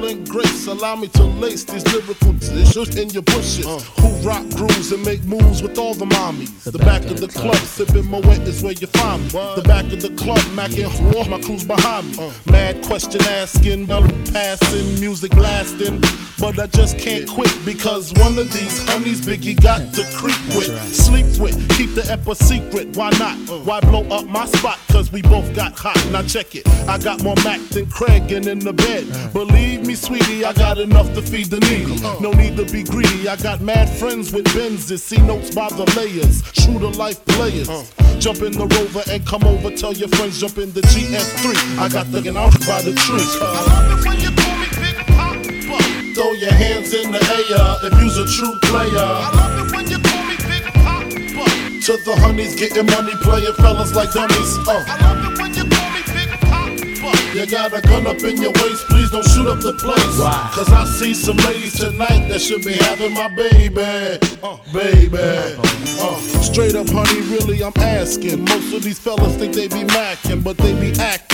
with style and allow me to lace these lyrical dishes in your bushes. Uh. Who rock grooves and make moves with all the mommies. The, the back, back, of the, the club, club, sipping Moet is where you find me. What? The back of the club, macking war, my crew's behind me. Uh. Mad question asking, passing, music blasting. But I just can't quit because one of these honeys Biggie got to creep with, right. sleep with, keep the ep a secret. Why not? Uh. Why blow up my spot? Cause we both got hot. Now check it. I got more Mac than Craig and in the bed. Believe me, sweetie, I got enough to feed the needy. No need to be greedy. I got mad friends with Benzes, see notes by the layers. True to life players. Jump in the rover and come over. Tell your friends, jump in the GS3. I got the out by the tree. I love it when you call me Big Papa. Throw your hands in the air if you's a true player. I love it when you call me Big Papa. To the honeys, getting money, playing fellas like dummies. Uh. I love it when you you got a gun up in your waist, please don't shoot up the place. Why? Cause I see some ladies tonight that should be having my baby. Uh, baby. Uh, straight up, honey, really, I'm asking. Most of these fellas think they be macking, but they be acting.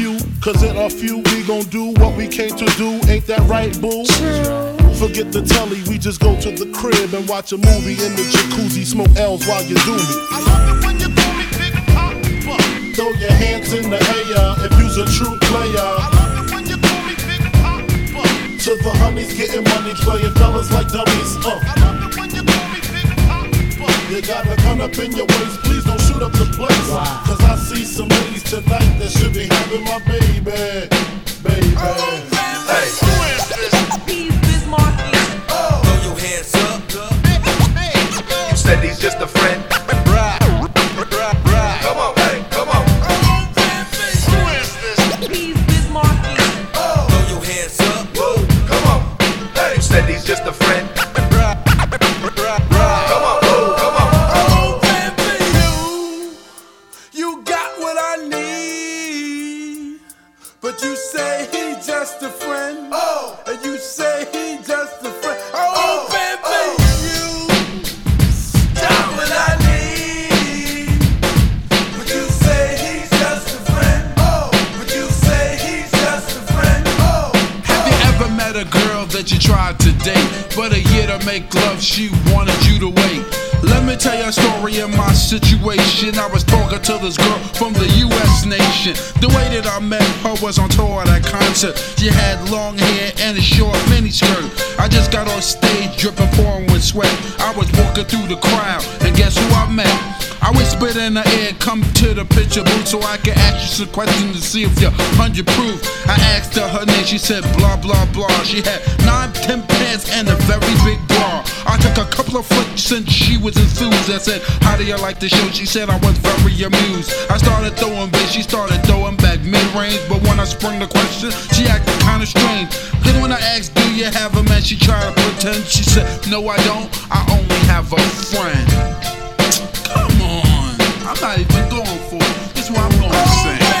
cause in a few we gon' do what we came to do. Ain't that right, boo? Forget the telly, we just go to the crib and watch a movie in the jacuzzi. Smoke L's while you do me. I love it when you call me Big Papa. Throw your hands in the air if you's a true player. I love it when you call me Big Pop. To the honeys getting money, playing fellas like dummies. Uh. I love it when you call me Big Pop. You gotta come up in your waist, please don't shoot up the place. Wow. Cause I see some ladies tonight that should be having my baby. Baby. Hey. Who is this? This girl from the US nation. The way that I met her was on tour at a concert. She had long hair and a short miniskirt. I just got on stage dripping, pouring with sweat. I was walking through the crowd, and guess who I met? I whispered in the air, come to the picture booth so I can ask you some questions to see if you're 100 proof. I asked her her name, she said blah blah blah. She had nine, ten pants and a very big. I took a couple of flicks since she was enthused. I said, How do you like the show? She said I was very amused. I started throwing bass, she started throwing back mid range. But when I sprung the question, she acted kinda strange. Then when I asked, Do you have a man? She tried to pretend. She said, No, I don't. I only have a friend. Come on, I'm not even going for it. This is what I'm going to say.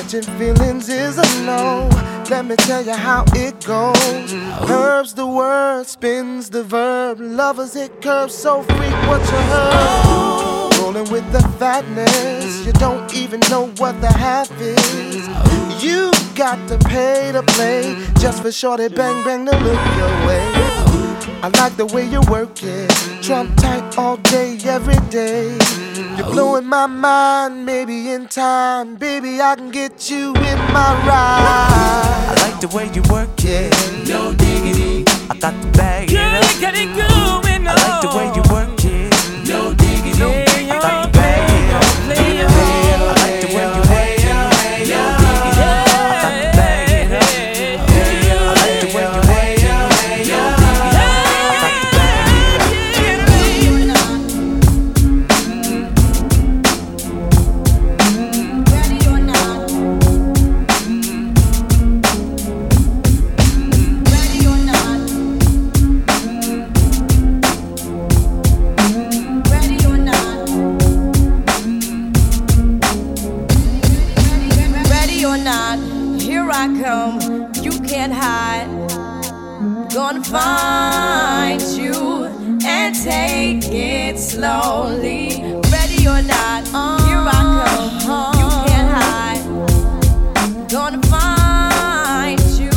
Catching feelings is a no. Let me tell you how it goes. Herbs the word, spins the verb. Lovers it curves so frequent you heard. Rolling with the fatness, you don't even know what the half is. You got to pay to play just for shorty bang bang to look your way. I like the way you work it, Trump tight all day, every day. You're blowing my mind, maybe in time, baby I can get you in my ride. I like the way you work it, no diggity. I got to bag it up. Get it going on. I like the way you take it slowly. Ready or not, here I come. You can't hide. Gonna find you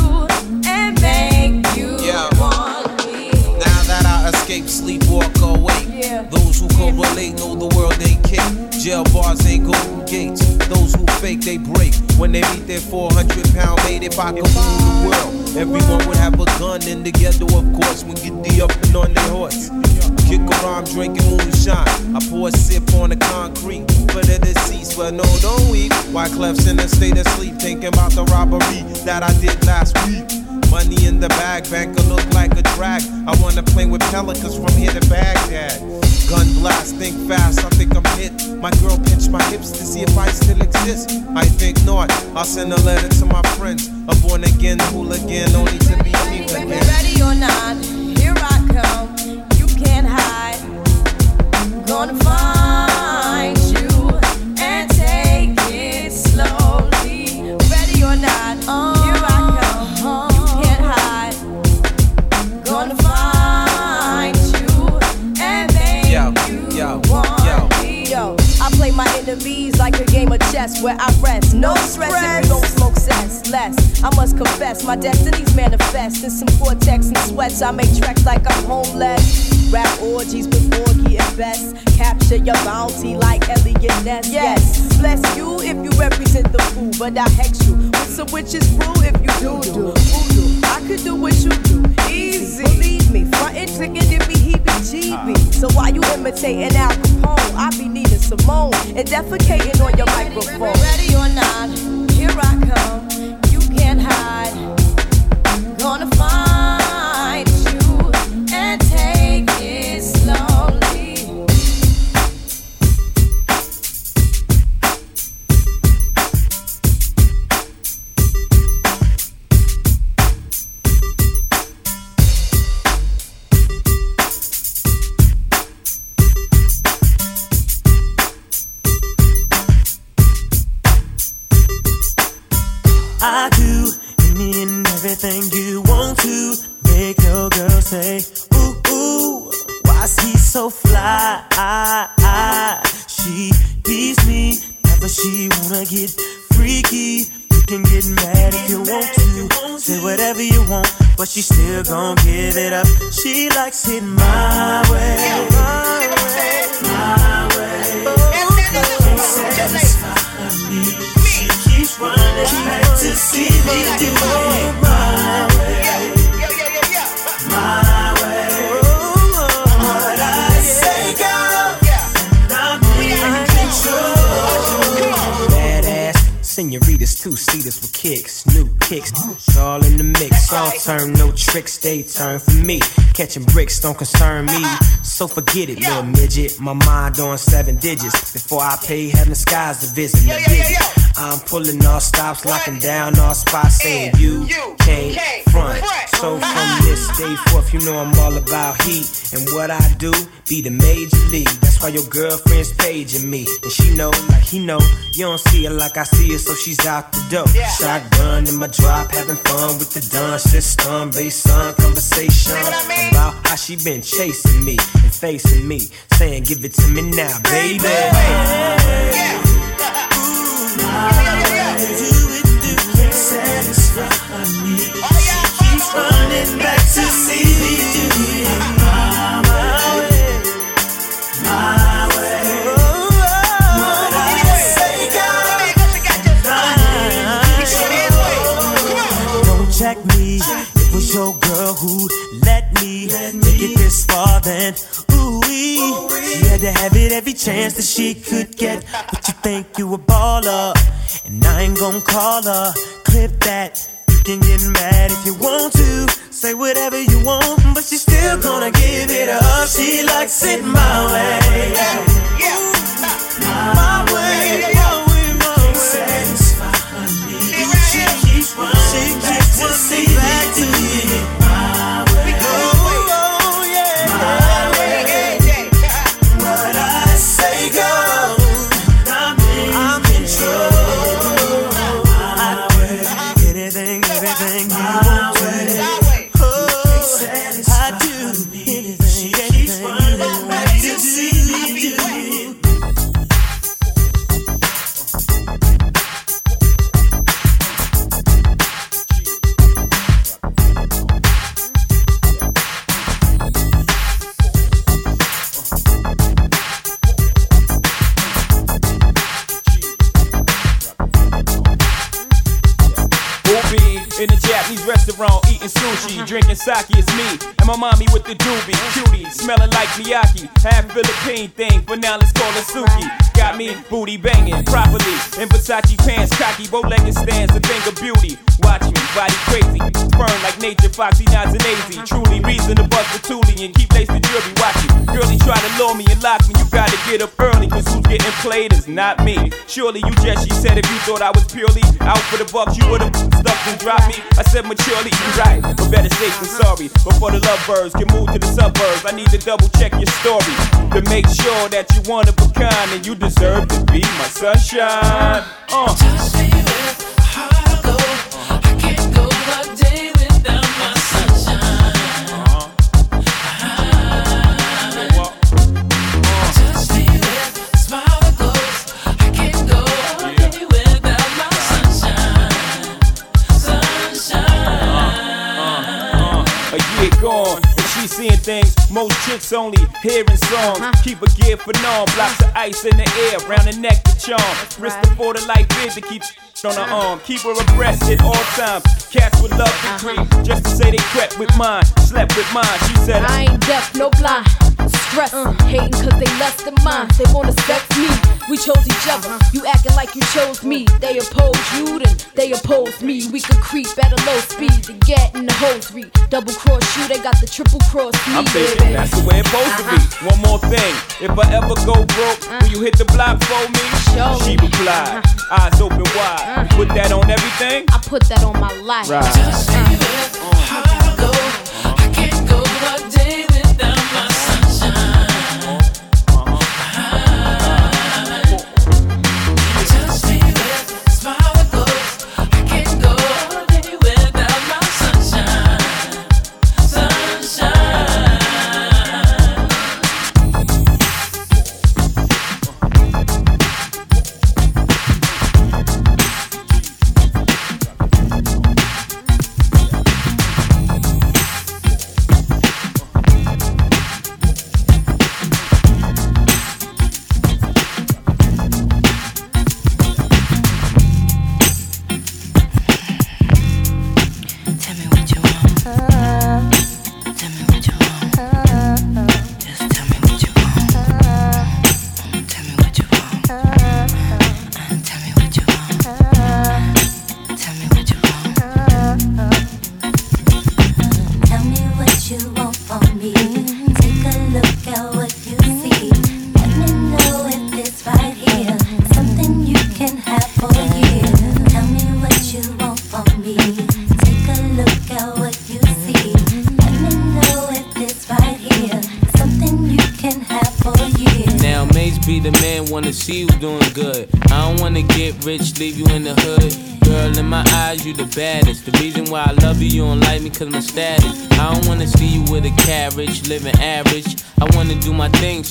and make you Yeah. want me. Now that I escape, sleep, walk away. Yeah. Those who correlate know the world ain't cake. Jail bars ain't golden gates. Those who fake, they break. When they meet their 400 pound mate, if I could rule the world, everyone would have a gun in the ghetto, of course, when get the up and on their horse. Kick around drinking moonshine. I pour a sip on the concrete for the deceased, but no, don't weep. Wyclef's in a state of sleep, thinking about the robbery that I did last week. Money in the bag, banker look like a drag. I wanna play with pelicans from here to Baghdad. Gun blast, think fast, I think I'm hit. My girl pinched my hips to see if I still exist. I think not. I'll send a letter to my friends. A born again hooligan, only to be again. Ready or not, where I rest. No stress if you don't smoke cess. Less, I must confess, my destinies manifest in some cortex and sweats. I make tracks like I'm homeless. Rap orgies with Porgy and Bess. Capture your bounty like Eliot Ness. Yes, bless you if you represent the fool, but I hex you with some witches brew if you do do. Voodoo, I could do what you do. Easy, believe me. Frontin' trickin' give me heebie-jeebie. Ah. So why you imitating Al Capone, I be Nina Simone and defecating on your microphone. Ready or not, here I come. She wanna get freaky. You can get mad if you want to. Say whatever you want, but she still gon' give it up. She likes it my way. My way. My way. Oh, satisfy me. She keeps running back to see me do it my way. My way. Two seaters with kicks, new kicks, It's all in the mix. All turn, no tricks, they turn for me. Catching bricks don't concern me, so forget it, little midget. My mind on seven digits. Before I pay heaven skies to visit. I'm pulling all stops, locking down all spots, saying you can't front. So from this day forth, you know I'm all about heat. And what I do, be the major league. That's why your girlfriend's paging me. And she know, like he know, you don't see her like I see her, so she's out the door. Shotgun in my drop, having fun with the dun system. Based on conversation about how she been chasing me and facing me. Saying, give it to me now, baby. Satisfy chance that she could get. Think you a baller, and I ain't gon' call her. Clip that. You can get mad if you want to. Say whatever you want, but she's still gonna give it up. She likes it my way. My way. My way, my way. Satisfy me. She keeps running. She keeps to back to me. Drinking sake. It's me and my mommy with the doobie, cutie, smelling like Miyake. Half Philippine thing, but now let's call it Suki. Got me booty banging properly in Versace pants, cocky bow-legged stands, a thing of beauty. Watch me, body crazy, firm like nature, foxy, nods and lazy. Truly reason to bust the toolie and keep lace the jewelry. Watch it, girlie try to lure me and lock me. You gotta get up early, cause who's getting played is not me. Surely you just, she said, if you thought I was purely out for the bucks, you would've stuck and dropped me. I said maturely, you right, but better safe than sorry. Before the lovebirds can move to the suburbs, I need to double check your story to make sure that you one of a kind and you deserve to be my sunshine. Uh. Touch me with hot gold. Uh-huh. I can't go anywhere without my sunshine. Sunshine. a year gone. She seeing things most chicks only hearing songs. Keep a gear for norm, blocks of ice in the air, round the neck to charm. Wrist for the life is to keep on her arm. Keep her abreast at all times. Cats would love uh-huh. to creep, just to say they crept with mine, slept with mine. She said, I ain't deaf, no blind. Stress, hating cause they less than mine. They wanna sex me. We chose each other. You acting like you chose me. They oppose you, then they oppose me. We could creep at a low speed to get in the hosiery. Double cross you, they got the triple cross me. I'm thinking baby. that's the way it's supposed to be. Uh-huh. One more thing, if I ever go broke, uh-huh. will you hit the block for me? Show She me. replied, uh-huh. eyes open wide. You put that on everything? I put that on my life. Now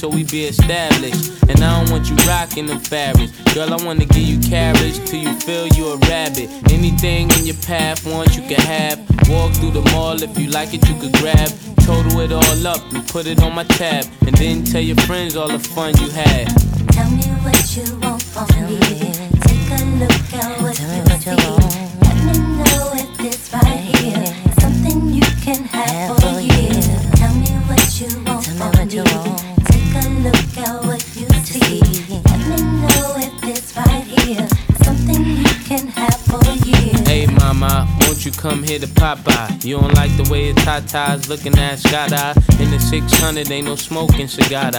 so we be established. And I don't want you rocking the fabrics. Girl, I wanna give you carriage till you feel you a rabbit. Anything in your path, want you can have. Walk through the mall if you like it, you could grab. Total it all up and put it on my tab. And then tell your friends all the fun you had. Tell me what you want from me. Take a look at what Tell you, what you see. Want. Let me know if this right here something you can have you come here to pop by? You don't like the way your tatas looking at Skada. In the 600, ain't no smoking cigar.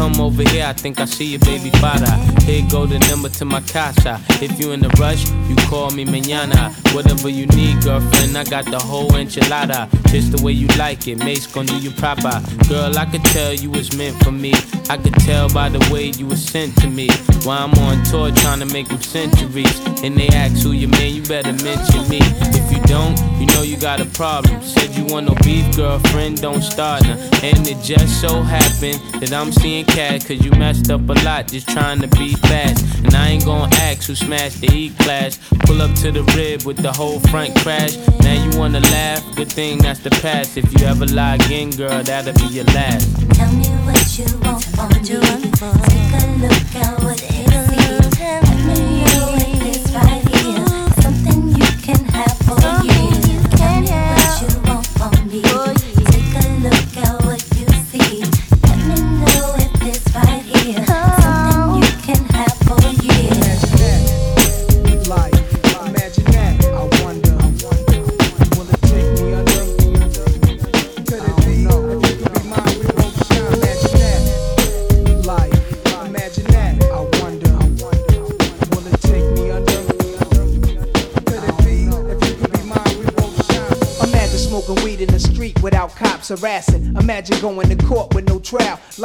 Come over here, I think I see your baby father. Here go the number to my casa. If you in a rush, you call me mañana. Whatever you need, girlfriend, I got the whole enchilada. Just the way you like it, Mase gon' do you proper. Girl, I could tell you was meant for me. I could tell by the way you was sent to me. While I'm on tour trying to make them centuries. And they ask who you man, you better mention me. If you don't, you know you got a problem. Said you want no beef, girlfriend, don't start now. And it just so happened that I'm seeing cat, cause you messed up a lot just trying to be fast. And I ain't gonna ask who smashed the E class. Pull up to the rib with the whole front crash. Now you wanna laugh, good thing that's the past. If you ever lie again, girl, that'll be your last. Tell me what you want from me.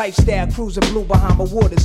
Lifestyle cruising blue Bahama waters.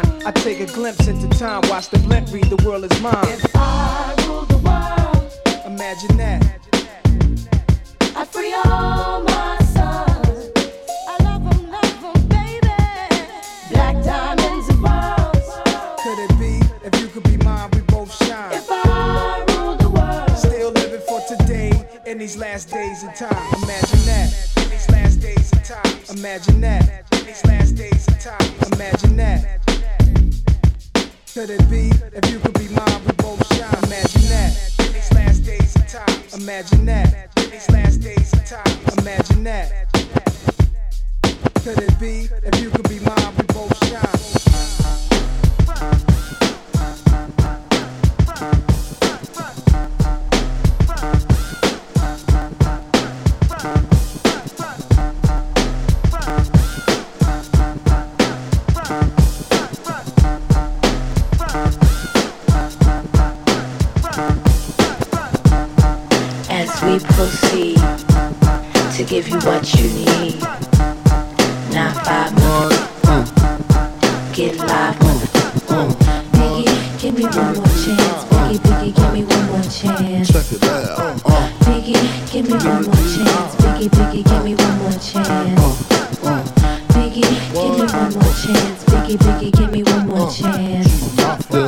I take a glimpse into time, watch the blimp read, the world is mine. If I rule the world, Imagine that. I'd free all my sons. I love 'em, love 'em, baby. Black diamonds and pearls. Could it be if you could be mine, we both shine? If I rule the world, Still living for today in these last days of time. Imagine that. In these last days of time. Imagine that. In these last days of time. Imagine that. Could it be if you could be mine, we both shine? Imagine that. These last days of time. Imagine that. These last days of time. Imagine that. Could it be if you could be mine, we both shine? To give you what you need. Not five minutes. Get live. Biggie, give me one more chance. Biggie, Biggie, give me one more chance. Check it out. Uh, uh, Biggie, give me one more chance. Biggie, Biggie, give me one more chance. Biggie, give me one more chance. Biggie, Biggie, give me one more uh, uh. chance.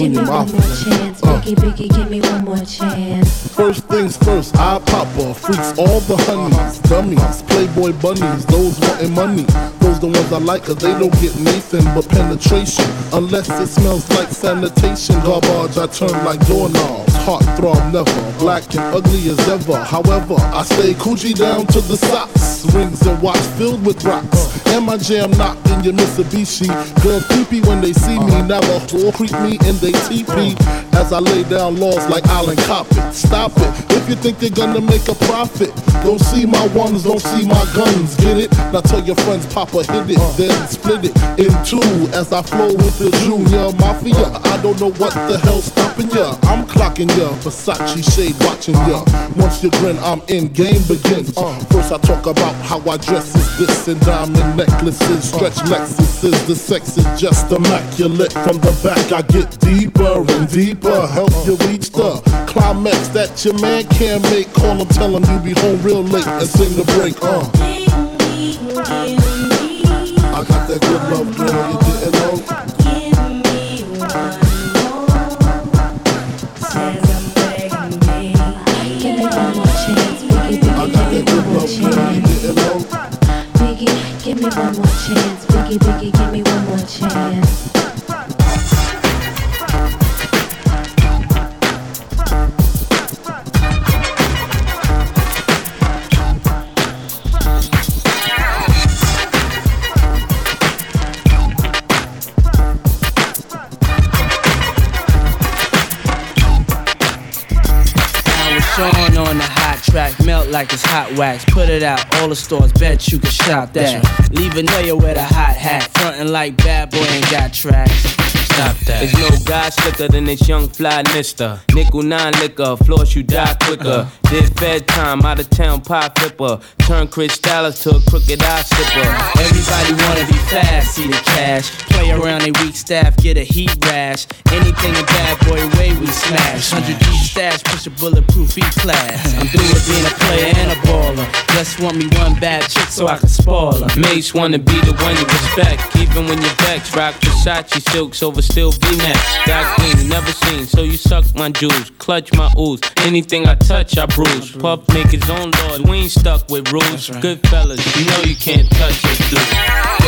Yeah. Biggie, give me one more chance. Oh. Biggie, Biggie, give me one more chance. First things first, I pop off. Freaks all the honeys, dummies, playboy bunnies, those wanting money. Those the ones I like, cause they don't get nothing but penetration. Unless it smells like sanitation. Garbage, I turn like doorknobs. heart throb never. Black and ugly as ever. However, I stay Coogi down to the socks. Rings and watch filled with rocks. And my jam knocked in your Mitsubishi. Girls creepy when they see me. Never will creep me in they As I lay down laws like Island Coppet. Stop it. If you think you're gonna make a profit, don't see my ones, don't see my guns. Get it? Now tell your friends, Papa hit it, then split it in two. As I flow with the Junior Mafia. I don't know what the hell's stopping ya. I'm clocking ya. Versace shade watching ya. Once you grin, I'm in. Game begins. First I talk about how I dress is this and diamond necklaces, stretch Lexuses. The sex is just immaculate. From the back I get deeper and deeper. Help you reach the climax that your man can't make. Call him, tell him you be home real late and sing the break. Uh. I got that good love, girl, you didn't know. Biggie, give me one more chance, Biggie, Biggie, give me one more chance. Like it's hot wax. Put it out, all the stores, bet you can shop that. Leave a nigga with a hot hat, frontin' like bad boy ain't got tracks. Stop that. There's no guy slicker than this young fly mister. Nickel nine liquor, floss you die quicker. Uh-huh. This fed time, out of town pie flipper. Turn Chris Styles to a crooked eye slipper. Everybody wanna be fast, see the cash. Play around a weak staff, get a heat rash. Anything a bad boy way we smash. 100 deep stash, push a bulletproof E class. I'm through with being a player and a baller. Just want me one bad chick so I can spoil her. Mase wanna be the one you respect, even when you're vexed. Rock Versace silks over still V-Max. Got green, never seen, so you suck my jewels, clutch my ooze. Anything I touch, I bruise. Puff make his own lord, we ain't stuck with rules. Good fellas, you know you can't touch us, dude.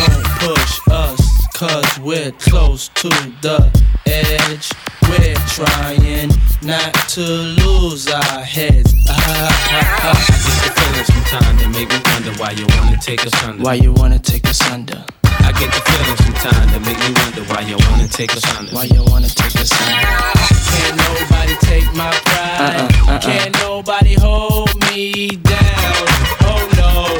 Don't push us, cause we're close to the edge. We're trying not to lose our heads. Ah, ah, ah. I get the feeling sometimes that make me wonder why you wanna take us under. Why you wanna take us under? I get the feeling sometimes that make me wonder why you wanna take us under. Why you wanna take us under? Can't nobody take my pride. Can't nobody hold me down. Oh no,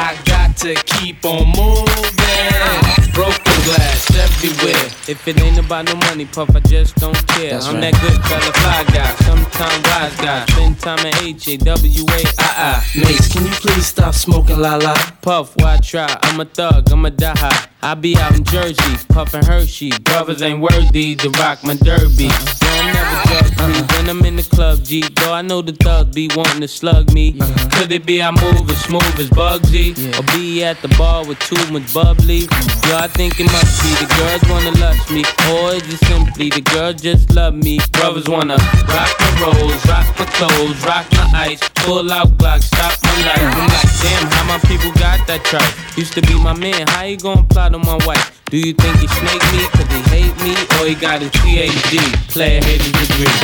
I got to keep on moving. Broken everywhere. If it ain't about no money, puff, I just don't care. That's I'm right. that good fella, fly guy, sometime wise guy. Spend time at H A W A I I. Mase, can you please stop smoking la la? Puff, why try? I'm a thug, I'm a die. I be out in Jersey, puffin' Hershey. Brothers ain't worthy to rock my derby. No, I'm never free when I'm in the club, G. Though I know the thugs be wanting to slug me. Uh-huh. Could it be I move as smooth as Bugsy? Or be at the bar with too much bubbly? Yo, I think it must be the girls wanna lust me. Or is it simply the girls just love me? Brothers wanna rock my rolls, rock my clothes, rock my ice, pull out Glock, stop my life. I'm like, damn, how my people got that tripe? Used to be my man, how you gonna plot on my wife? Do you think he snake me cause he hate me? Or he got his PhD, player hating degree?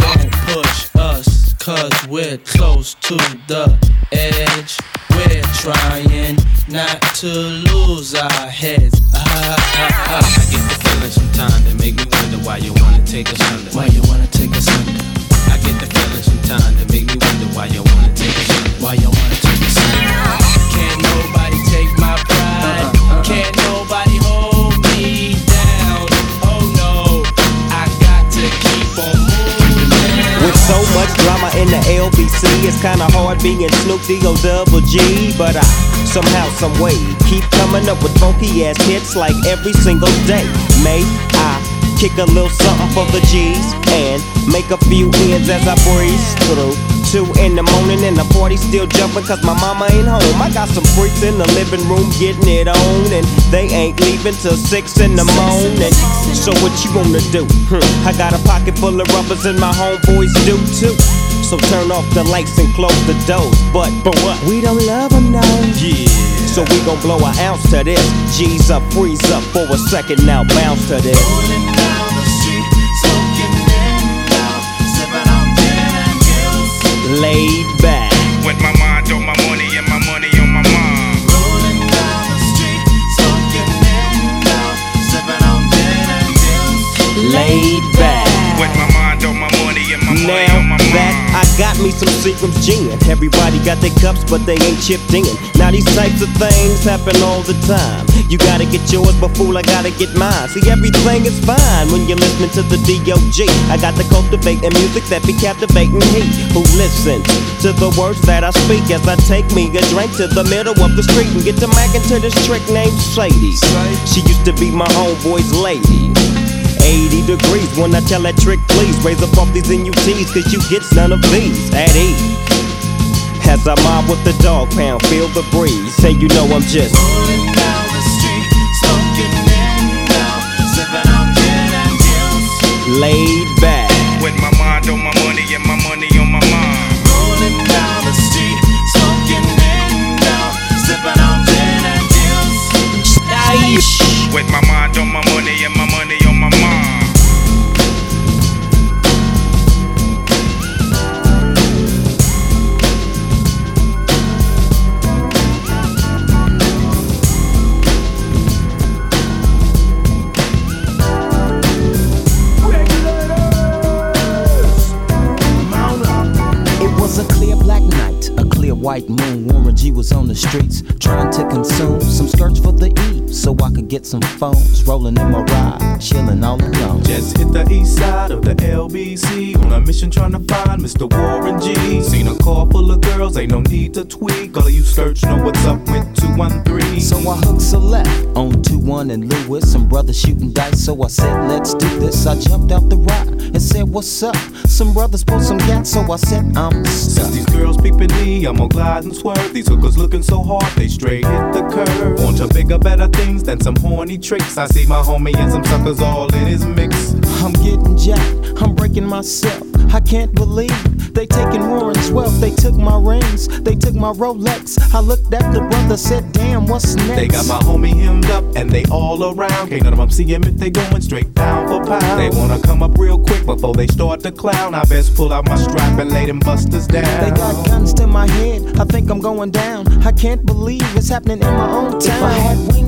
Don't push us, cause we're close to the edge. We're trying not to lose our heads. Ah, ah, ah. I get the feeling sometimes that make me wonder why you wanna take us under. Why you wanna take us under? I get the feeling sometimes that make me wonder why you wanna take us under. Why you wanna take us under? Can't nobody so much drama in the LBC, it's kinda hard being Snoop D-O double G. But I somehow, some way, keep coming up with funky ass hits like every single day. May I kick a little something for the G's and make a few ends as I breeze through. Two in the morning and the party still jumping cause my mama ain't home. I got some freaks in the living room getting it on and they ain't leaving till six in the morning. So what you wanna do? Hmm, I got a pocket full of rubbers and my homeboys do too. So turn off the lights and close the doors. But for what? We don't love them now. Yeah. So we gon' blow an ounce to this. G's up, freeze up for a second now, bounce to this. Laid back. With my mind on my money and my money on my mind. Rolling down the street, smoking Indo, sipping on gin and juice. Laid back. With my Now that. I got me some Seagram's gin. Everybody got their cups, but they ain't chipped in. Now these types of things happen all the time. You gotta get yours, but fool, I gotta get mine. See, everything is fine when you're listening to the D.O.G. I got the cultivating music that be captivating he who listens to the words that I speak as I take me a drink to the middle of the street and get to macking to this trick named Sadie. She used to be my homeboy's lady. 80 degrees when I tell that trick, please raise up off these NUTs, cause you get none of these at ease. As I mob with the dog pound, feel the breeze. Say you know I'm just get some phones. Rolling in my ride, chilling all alone. Just hit the east side of the LBC on a mission trying to find Mr. Warren G. Seen a car full of girls, ain't no need to tweak. All of you search know what's up with 213. So I hooked select on 2 1 and Lewis. Some brothers shooting dice, so I said, let's do this. I jumped out the ride and said, what's up? Some brothers pulled some gas, so I said, I'm Since stuck. these girls peeping me, I'm gonna glide and swerve. These hookers looking so hard, they straight hit the curve. Want to bigger, better things than some horny tricks. I see my homie and some suckers all in his mix. I'm getting jacked, I'm breaking myself. I can't believe they taking Warren's wealth. They took my rings, they took my Rolex. I looked at the brother, said, damn, what's next? They got my homie hemmed up and they all around. Can't none of them see him if they going straight pound for pound. They wanna come up real quick before they start to clown. I best pull out my strap and lay them busters down. They got guns to my head, I think I'm going down. I can't believe it's happening in my own town. If I had wings,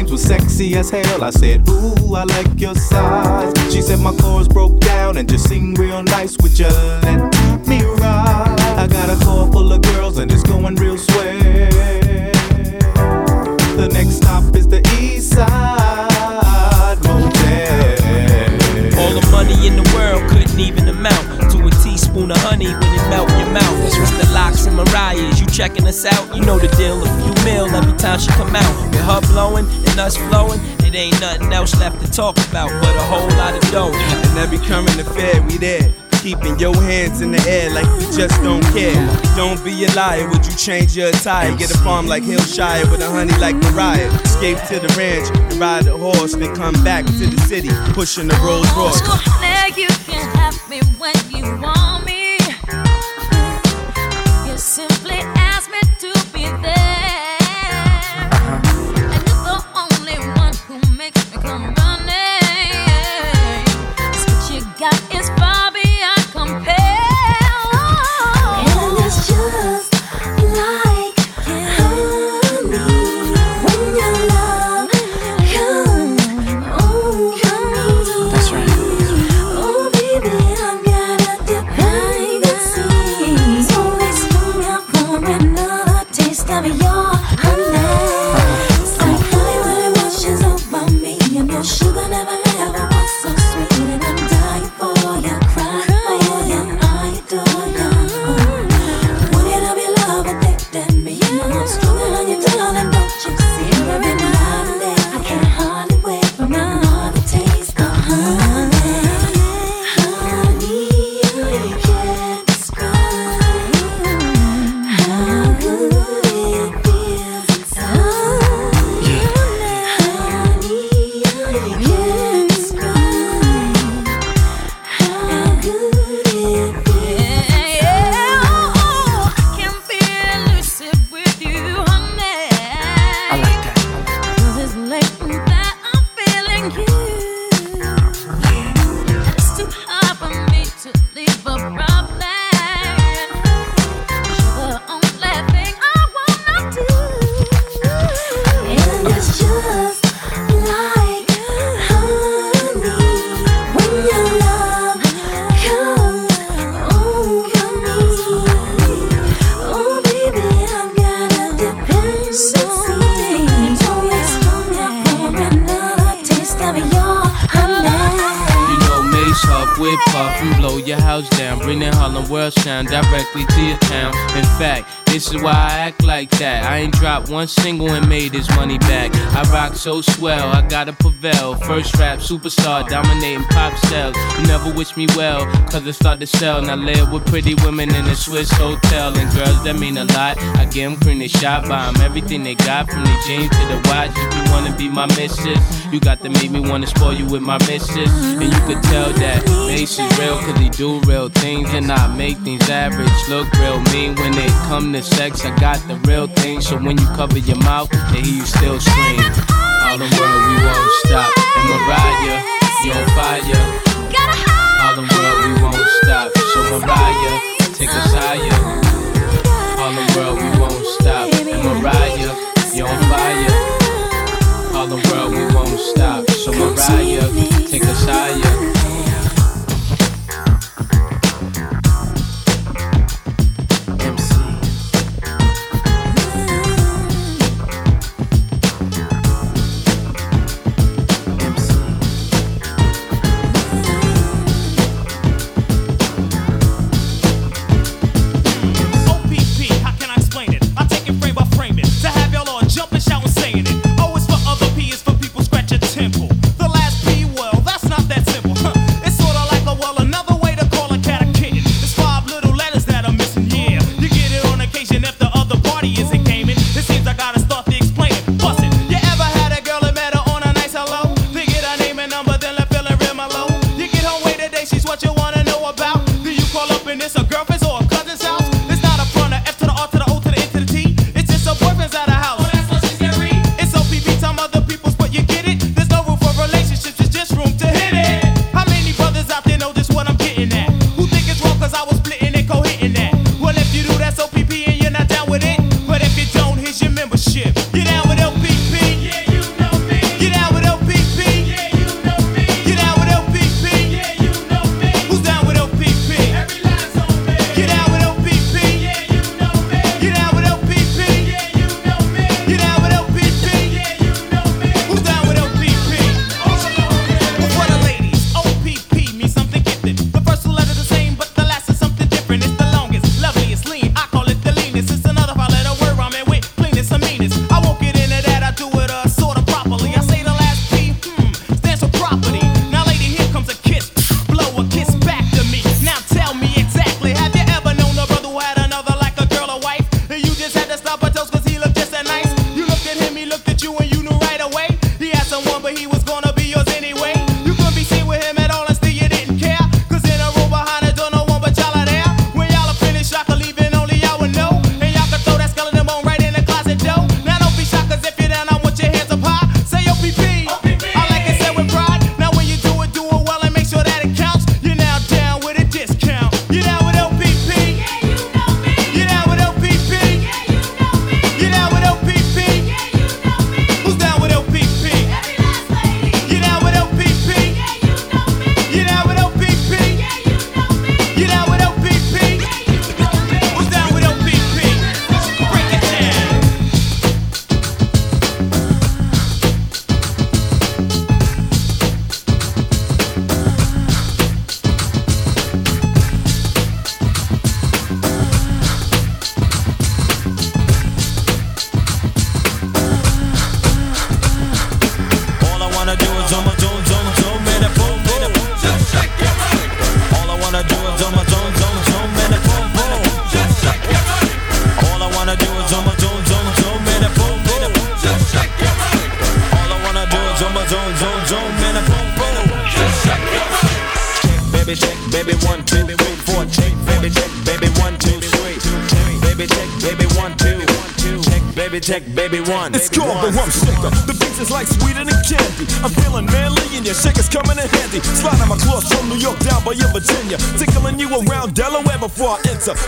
dames was sexy as hell. I said, Ooh, I like your size. She said my chords broke down and just sing real nice. Would you let me ride? I got a car full of girls and it's going real swell. The next stop is the East Side Motel. All the money in the world couldn't even amount to a teaspoon of honey when it melt in your mouth. It's the LOX and Mariah's. You checking us out? You know the deal. A few mil every time she come out. With her blowing and us flowing, it ain't nothing else left to talk about but a whole lot of dough. And every current affair, we there. Keeping your hands in the air like you just don't care. Don't be a liar, would you change your attire? Get a farm like Hillshire with a honey like Mariah. Escape to the ranch and ride a horse, then come back to the city, pushing the Rolls Royce. Now you can have me when you want directly to your town. In fact, this is why I act like that. I ain't dropped one single and made this money back. I rock so swell, I gotta prevail. First rap superstar, dominating pop sales. You never wish me well, cause it start to sell. Now live with pretty women in a Swiss hotel. And girls that mean a lot. I get them cream, they shot by them. Everything they got from the jeans to the watch. If you wanna be my missus, you got to make me wanna spoil you with my missus. And you could tell that Mase is real, cause he do real things. And I make things average look real mean when they come to sex, I got the real thing. So when you cover your mouth, they hear you still scream. All the world, we won't stop. And Mariah, you on fire. All the world, we won't stop. So Mariah, take us higher. All the world, we won't stop. And Mariah, you on fire. All the world, we won't stop. So Mariah, take us higher.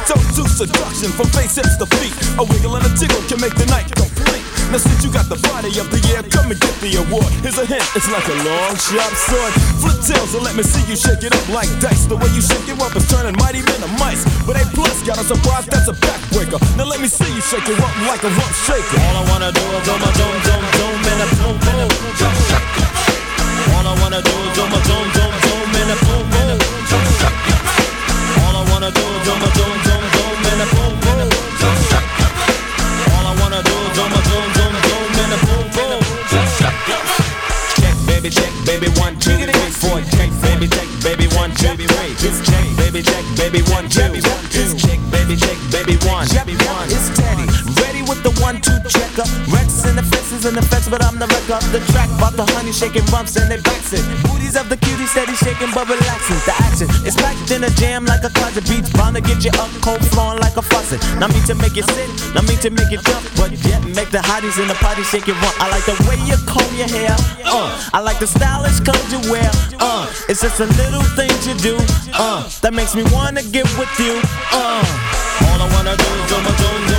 Toe to seduction from face hips to feet. A wiggle and a tickle can make the night complete. Now since you got the body of the year, come and get the award. Here's a hint, it's like a long sharp sword. Flip tails and let me see you shake it up like dice. The way you shake it up is turning mighty than a mice. But A plus got a surprise, that's a backbreaker. Now let me see you shake it up like a rump shaker. All I wanna do is do my dome, dome, dome, and a boom, boom. All I wanna do is do my dome, dome, dome, and a boom, boom. I wanna do is my dome, dome, dome, and a boom, boom. All I wanna do is my dome, dome, dome, and a boom, boom. Check, baby, check, baby, one, two, three, four. Check, baby, check, baby, one, two, three. Check, baby, check, baby, one, check, baby, check, baby, one. In the fence, but I'm the wreck of the track. Bought the honey shaking bumps and they bouncing. Booties of the cutie steady shaking but relaxing. The action is packed in a jam like a closet beats. Bound to get you up cold flowing like a faucet. Not me to make you sit, not me to make you jump, but yet make the hotties in the party shake it rump. I like the way you comb your hair. Uh, I like the stylish clothes you wear. Uh, it's just the little things you do. Uh, that makes me wanna get with you. Uh. All I wanna do is do my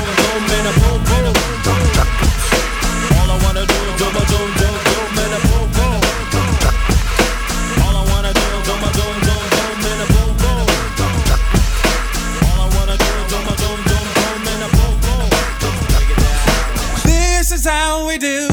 we do